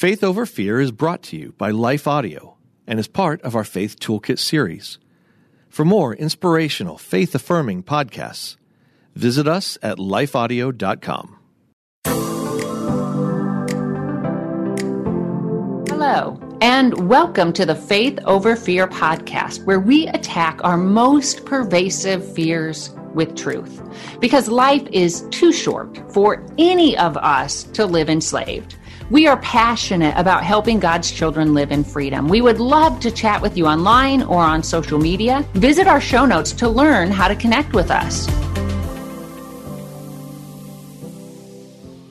Faith Over Fear is brought to you by Life Audio and is part of our Faith Toolkit series. For more inspirational, faith affirming podcasts, visit us at lifeaudio.com. Hello, and welcome to the Faith Over Fear podcast, where we attack our most pervasive fears with truth. Because life is too short for any of us to live enslaved. We are passionate about helping God's children live in freedom. We would love to chat with you online or on social media. Visit our show notes to learn how to connect with us.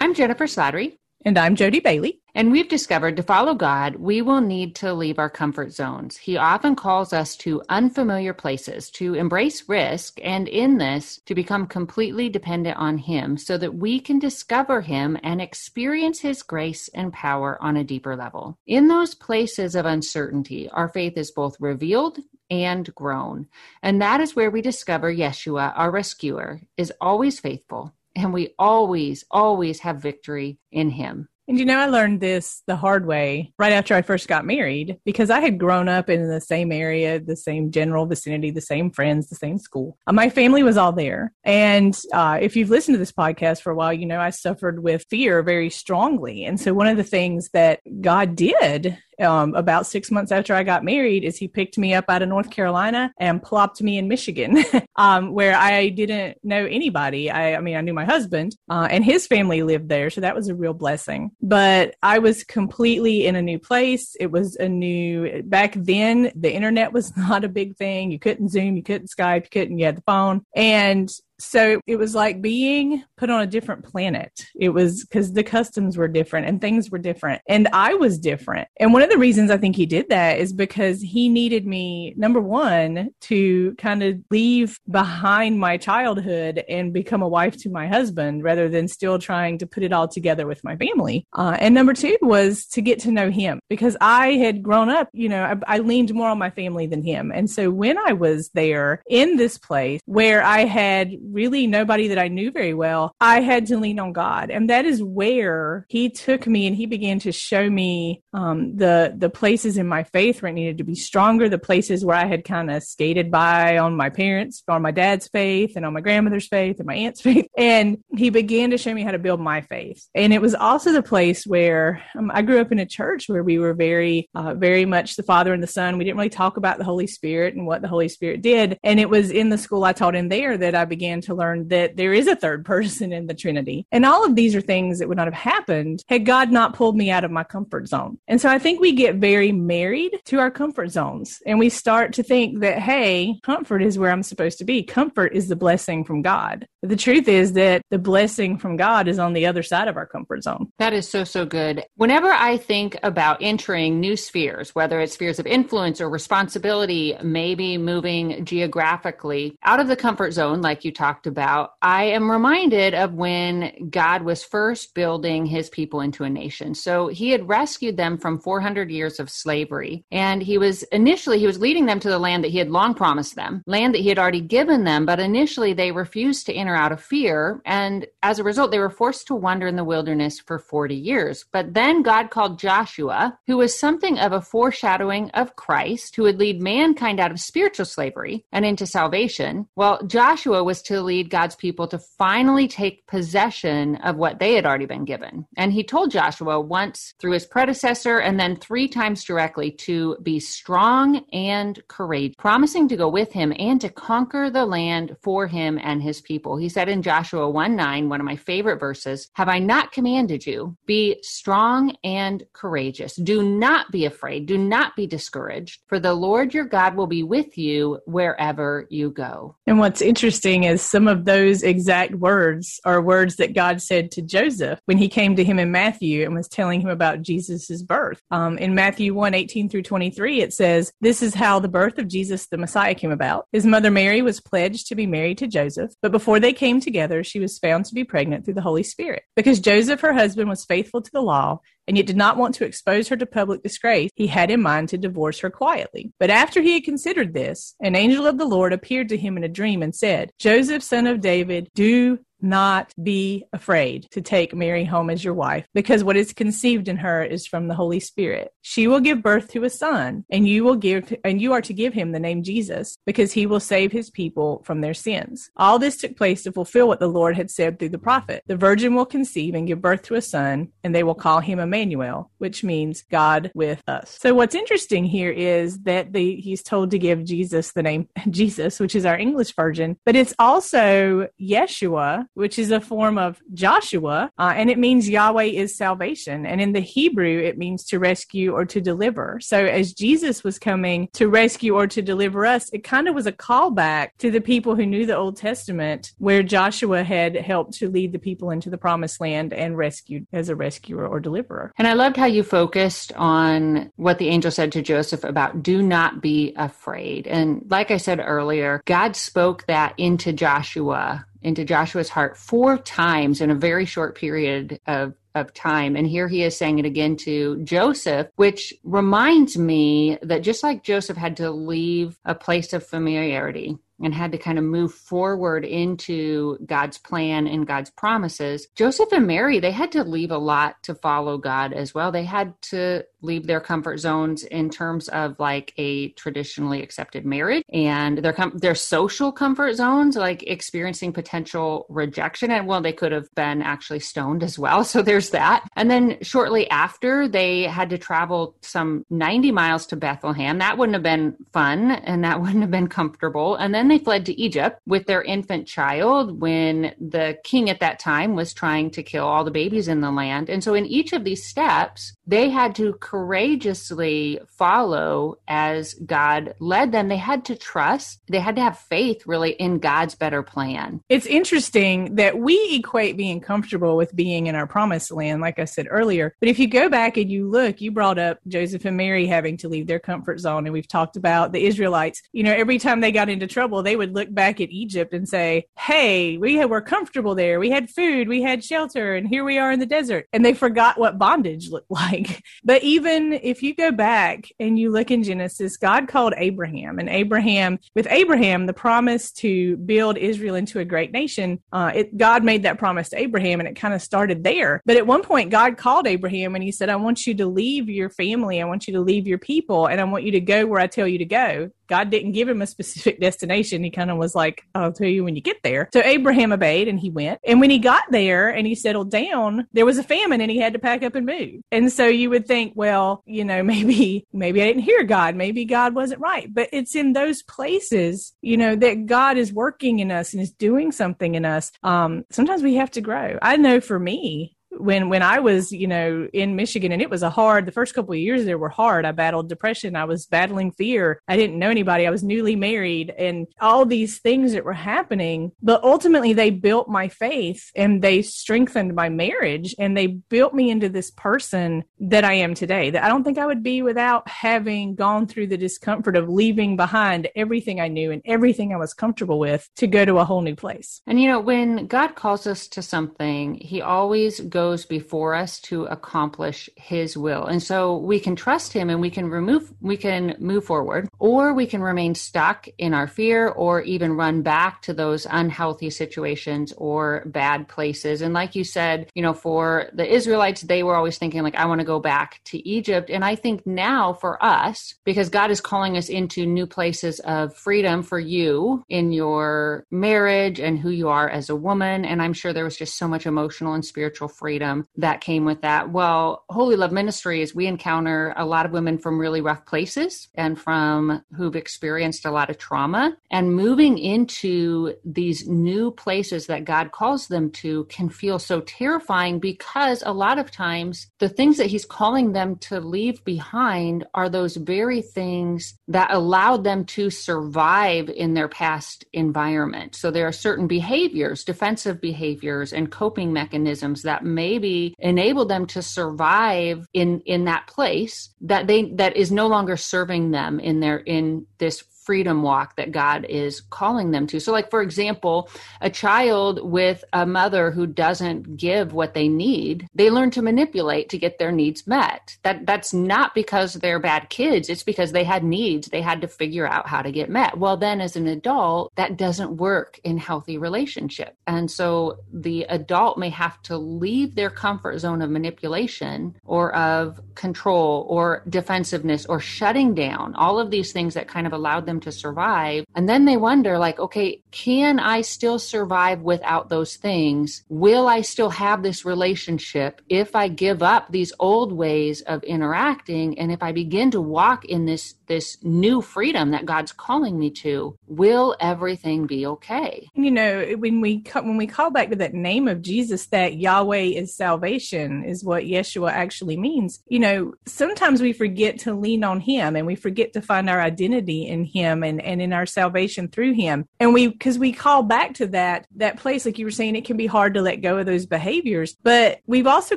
I'm Jennifer Slattery. And I'm Jodie Bailey. And we've discovered to follow God, we will need to leave our comfort zones. He often calls us to unfamiliar places, to embrace risk, and in this, to become completely dependent on Him so that we can discover Him and experience His grace and power on a deeper level. In those places of uncertainty, our faith is both revealed and grown. And that is where we discover Yeshua, our rescuer, is always faithful and we always, always have victory in Him. And you know, I learned this the hard way right after I first got married because I had grown up in the same area, the same general vicinity, the same friends, the same school. Uh, my family was all there. And uh, if you've listened to this podcast for a while, you know, I suffered with fear very strongly. And so one of the things that God did um, about six months after I got married is he picked me up out of North Carolina and plopped me in Michigan, um, where I didn't know anybody. I, I mean, I knew my husband uh, and his family lived there. So that was a real blessing. But I was completely in a new place. It was a new, back then, the internet was not a big thing. You couldn't Zoom, you couldn't Skype, you couldn't, you had the phone. And so it was like being put on a different planet. It was because the customs were different and things were different. And I was different. And one of the reasons I think he did that is because he needed me, number one, to kind of leave behind my childhood and become a wife to my husband rather than still trying to put it all together with my family. Uh, and number two was to get to know him because I had grown up, you know, I, I leaned more on my family than him. And so when I was there in this place where I had really nobody that I knew very well, I had to lean on God. And that is where he took me and he began to show me um, the the places in my faith where I needed to be stronger, the places where I had kind of skated by on my parents, on my dad's faith and on my grandmother's faith and my aunt's faith. And he began to show me how to build my faith. And it was also the place where um, I grew up in a church where we were very, uh, very much the Father and the Son. We didn't really talk about the Holy Spirit and what the Holy Spirit did. And it was in the school I taught in there that I began to learn that there is a third person in the Trinity. And all of these are things that would not have happened had God not pulled me out of my comfort zone. And so I think we get very married to our comfort zones and we start to think that, hey, comfort is where I'm supposed to be. Comfort is the blessing from God. But the truth is that the blessing from God is on the other side of our comfort zone. That is so, so good. Whenever I think about entering new spheres, whether it's spheres of influence or responsibility, maybe moving geographically out of the comfort zone, like you talked about, I am reminded of when God was first building his people into a nation. So he had rescued them from 400 years of slavery. And he was initially, he was leading them to the land that he had long promised them, land that he had already given them. But initially they refused to enter out of fear. And as a result, they were forced to wander in the wilderness for 40 years. But then God called Joshua, who was something of a foreshadowing of Christ, who would lead mankind out of spiritual slavery and into salvation. Well, Joshua was to lead God's people to finally take possession of what they had already been given. And he told Joshua once through his predecessor and then three times directly to be strong and courageous, promising to go with him and to conquer the land for him and his people. He said in Joshua 1 9, one of my favorite verses, Have I not commanded you? Be strong and courageous. Do not be afraid. Do not be discouraged, for the Lord your God will be with you wherever you go. And what's interesting is some of those exact words are words that God said to Joseph when he came to him in Matthew and was telling him about Jesus' birth. Um, in Matthew 1 18 through 23, it says, This is how the birth of Jesus the Messiah came about. His mother Mary was pledged to be married to Joseph, but before they came together, she was found to be pregnant through the Holy Spirit. Because Joseph, her husband, was faithful to the law and yet did not want to expose her to public disgrace, he had in mind to divorce her quietly. But after he had considered this, an angel of the Lord appeared to him in a dream and said, Joseph, son of David, do not be afraid to take Mary home as your wife, because what is conceived in her is from the Holy Spirit. She will give birth to a son, and you will give, and you are to give him the name Jesus, because he will save his people from their sins. All this took place to fulfill what the Lord had said through the prophet. The virgin will conceive and give birth to a son, and they will call him Emmanuel, which means God with us. So what's interesting here is that the, he's told to give Jesus the name Jesus, which is our English version, but it's also Yeshua, which is a form of Joshua, uh, and it means Yahweh is salvation. And in the Hebrew, it means to rescue or to deliver. So as Jesus was coming to rescue or to deliver us, it kind of was a callback to the people who knew the Old Testament, where Joshua had helped to lead the people into the promised land and rescued as a rescuer or deliverer. And I loved how you focused on what the angel said to Joseph about do not be afraid. And like I said earlier, God spoke that into Joshua into Joshua's heart four times in a very short period of of time. And here he is saying it again to Joseph, which reminds me that just like Joseph had to leave a place of familiarity and had to kind of move forward into God's plan and God's promises. Joseph and Mary, they had to leave a lot to follow God as well. They had to leave their comfort zones in terms of like a traditionally accepted marriage and their com- their social comfort zones like experiencing potential rejection and well they could have been actually stoned as well so there's that and then shortly after they had to travel some 90 miles to Bethlehem that wouldn't have been fun and that wouldn't have been comfortable and then they fled to Egypt with their infant child when the king at that time was trying to kill all the babies in the land and so in each of these steps they had to courageously follow as God led them. They had to trust, they had to have faith really in God's better plan. It's interesting that we equate being comfortable with being in our promised land, like I said earlier. But if you go back and you look, you brought up Joseph and Mary having to leave their comfort zone. And we've talked about the Israelites. You know, every time they got into trouble, they would look back at Egypt and say, Hey, we were comfortable there. We had food, we had shelter, and here we are in the desert. And they forgot what bondage looked like. But even if you go back and you look in Genesis, God called Abraham, and Abraham, with Abraham, the promise to build Israel into a great nation, uh, it, God made that promise to Abraham, and it kind of started there. But at one point, God called Abraham and he said, I want you to leave your family, I want you to leave your people, and I want you to go where I tell you to go. God didn't give him a specific destination. He kind of was like, I'll tell you when you get there. So Abraham obeyed and he went. And when he got there and he settled down, there was a famine and he had to pack up and move. And so you would think, well, you know, maybe, maybe I didn't hear God. Maybe God wasn't right. But it's in those places, you know, that God is working in us and is doing something in us. Um, sometimes we have to grow. I know for me, when when I was, you know, in Michigan and it was a hard the first couple of years there were hard. I battled depression, I was battling fear. I didn't know anybody. I was newly married and all these things that were happening, but ultimately they built my faith and they strengthened my marriage and they built me into this person that I am today. That I don't think I would be without having gone through the discomfort of leaving behind everything I knew and everything I was comfortable with to go to a whole new place. And you know, when God calls us to something, he always goes goes before us to accomplish his will. And so we can trust him and we can remove, we can move forward, or we can remain stuck in our fear or even run back to those unhealthy situations or bad places. And like you said, you know, for the Israelites, they were always thinking, like, I want to go back to Egypt. And I think now for us, because God is calling us into new places of freedom for you in your marriage and who you are as a woman. And I'm sure there was just so much emotional and spiritual freedom freedom that came with that. Well, Wholly Loved Ministries, we encounter a lot of women from really rough places and from who've experienced a lot of trauma. And moving into these new places that God calls them to can feel so terrifying because a lot of times the things that He's calling them to leave behind are those very things that allowed them to survive in their past environment. So there are certain behaviors, defensive behaviors, and coping mechanisms that maybe enable them to survive in in that place that they that is no longer serving them in their in this freedom walk that God is calling them to. So, like, for example, a child with a mother who doesn't give what they need, they learn to manipulate to get their needs met. That That's not because they're bad kids, it's because they had needs. They had to figure out how to get met. Well, then as an adult, that doesn't work in healthy relationship. And so the adult may have to leave their comfort zone of manipulation or of control or defensiveness or shutting down, all of these things that kind of allowed them to survive. And then they wonder, like, okay, can I still survive without those things? Will I still have this relationship if I give up these old ways of interacting and if I begin to walk in this this new freedom that God's calling me to, will everything be okay? You know, when we when we call back to that name of Jesus, that Yahweh is salvation is what Yeshua actually means. You know, sometimes we forget to lean on Him and we forget to find our identity in Him and and in our salvation through Him. And we because we call back to that that place, like you were saying, it can be hard to let go of those behaviors, but we've also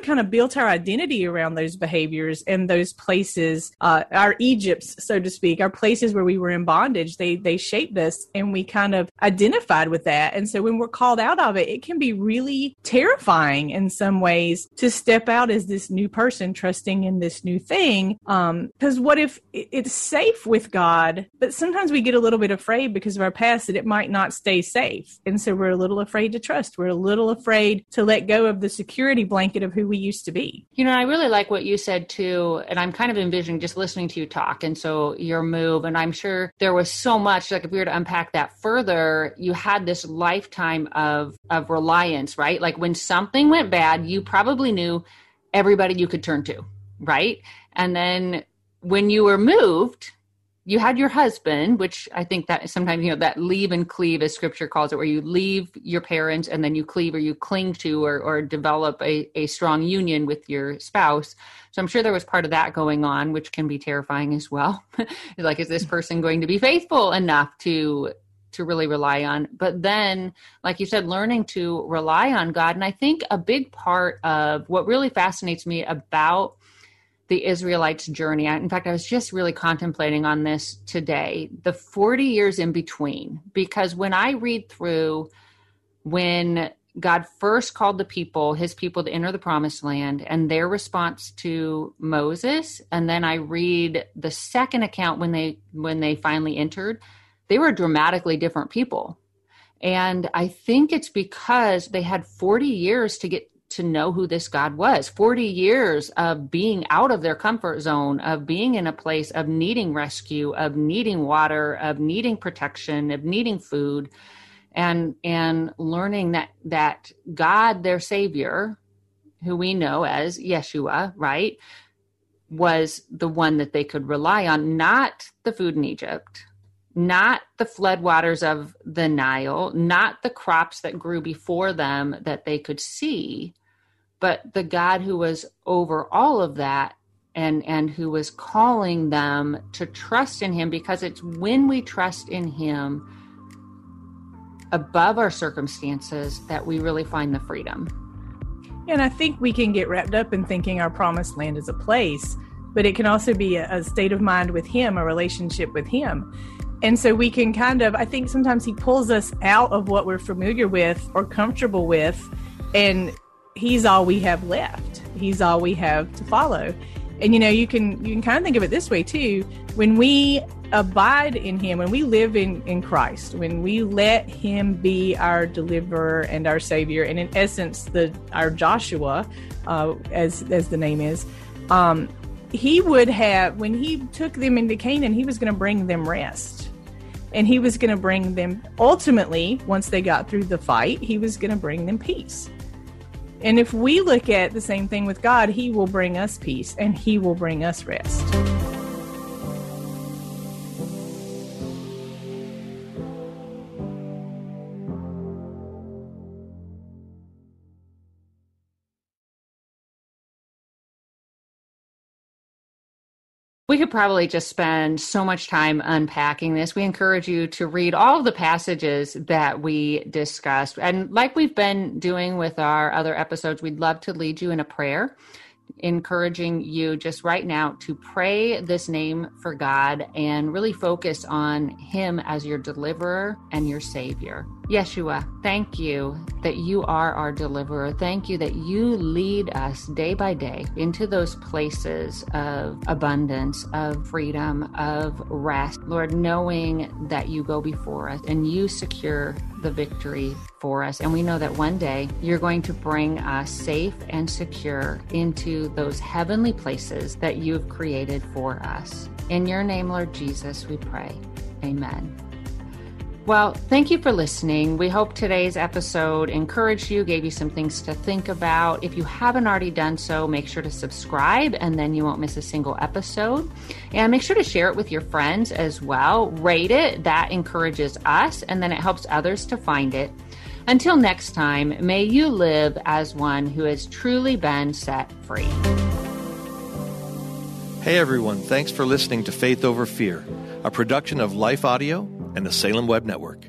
kind of built our identity around those behaviors and those places, uh, our Egypts, so to speak, our places where we were in bondage. They they shaped us, and we kind of identified with that. And so when we're called out of it, it can be really terrifying in some ways to step out as this new person, trusting in this new thing. Because um, what if it's safe with God, but sometimes we get a little bit afraid because of our past that it might not stay safe, and so we're a little afraid to trust. We're a little afraid to let go of the security blanket of who we used to be. You know, I really like what you said too, and I'm kind of envisioning just listening to you talk, and so your move. And I'm sure there was so much, like if we were to unpack that further, you had this lifetime of of reliance, right? Like when something went bad, you probably knew everybody you could turn to, right? And then when you were moved, you had your husband, which I think that sometimes, you know, that leave and cleave, as scripture calls it, where you leave your parents and then you cleave or you cling to or, or develop a, a strong union with your spouse. So I'm sure there was part of that going on, which can be terrifying as well. like, is this person going to be faithful enough to to really rely on but then like you said learning to rely on god and i think a big part of what really fascinates me about the Israelites' journey. In fact, I was just really contemplating on this today the 40 years in between, because when I read through when God first called the people, his people, to enter the promised land and their response to Moses, and then I read the second account when they when they finally entered, they were dramatically different people. And I think it's because they had 40 years to get to know who this God was. 40 years of being out of their comfort zone, of being in a place of needing rescue, of needing water, of needing protection, of needing food and and learning that that God their savior who we know as Yeshua, right? was the one that they could rely on, not the food in Egypt, not the floodwaters of the Nile, not the crops that grew before them that they could see, but the God who was over all of that and and who was calling them to trust in him because it's when we trust in him above our circumstances that we really find the freedom. And I think we can get wrapped up in thinking our promised land is a place, but it can also be a, a state of mind with him, a relationship with him. And so we can kind of, I think sometimes he pulls us out of what we're familiar with or comfortable with and he's all we have left. He's all we have to follow. And you know, you can you can kind of think of it this way too. When we abide in him, when we live in, in Christ, when we let him be our deliverer and our savior, and in essence the our Joshua, uh, as as the name is, um, he would have when he took them into Canaan, he was going to bring them rest. And he was going to bring them ultimately, once they got through the fight, he was going to bring them peace. And if we look at the same thing with God, He will bring us peace and He will bring us rest. We could probably just spend so much time unpacking this. We encourage you to read all of the passages that we discussed. And like we've been doing with our other episodes, we'd love to lead you in a prayer encouraging you just right now to pray this name for God and really focus on Him as your deliverer and your Savior. Yeshua, thank you that you are our deliverer. Thank you that you lead us day by day into those places of abundance, of freedom, of rest. Lord, knowing that you go before us and you secure the victory for us. And we know that one day you're going to bring us safe and secure into those heavenly places that you've created for us. In your name, Lord Jesus, we pray. Amen. Well, thank you for listening. We hope today's episode encouraged you, gave you some things to think about. If you haven't already done so, make sure to subscribe and then you won't miss a single episode. And make sure to share it with your friends as well. Rate it, that encourages us, and then it helps others to find it. Until next time, may you live as one who has truly been set free. Hey everyone, thanks for listening to Faith Over Fear, a production of Life Audio and the Salem Web Network.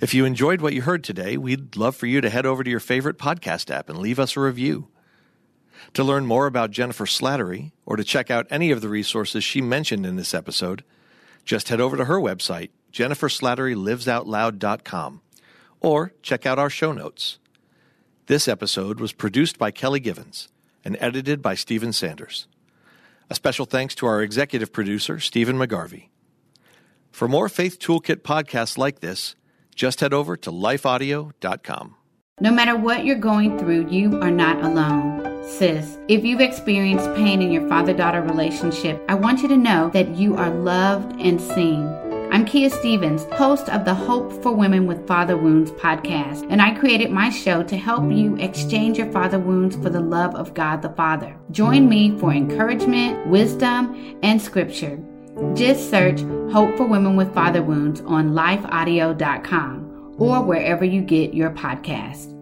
If you enjoyed what you heard today, we'd love for you to head over to your favorite podcast app and leave us a review. To learn more about Jennifer Slattery or to check out any of the resources she mentioned in this episode, just head over to her website, jenniferslatterylivesoutloud.com, or check out our show notes. This episode was produced by Kelly Givens and edited by Stephen Sanders. A special thanks to our executive producer, Stephen McGarvey. For more Faith Toolkit podcasts like this, just head over to lifeaudio.com. No matter what you're going through, you are not alone. Sis, if you've experienced pain in your father daughter relationship, I want you to know that you are loved and seen. I'm Kia Stevens, host of the Hope for Women with Father Wounds podcast, and I created my show to help you exchange your father wounds for the love of God the Father. Join me for encouragement, wisdom, and scripture. Just search Hope for Women with Father Wounds on lifeaudio.com or wherever you get your podcast.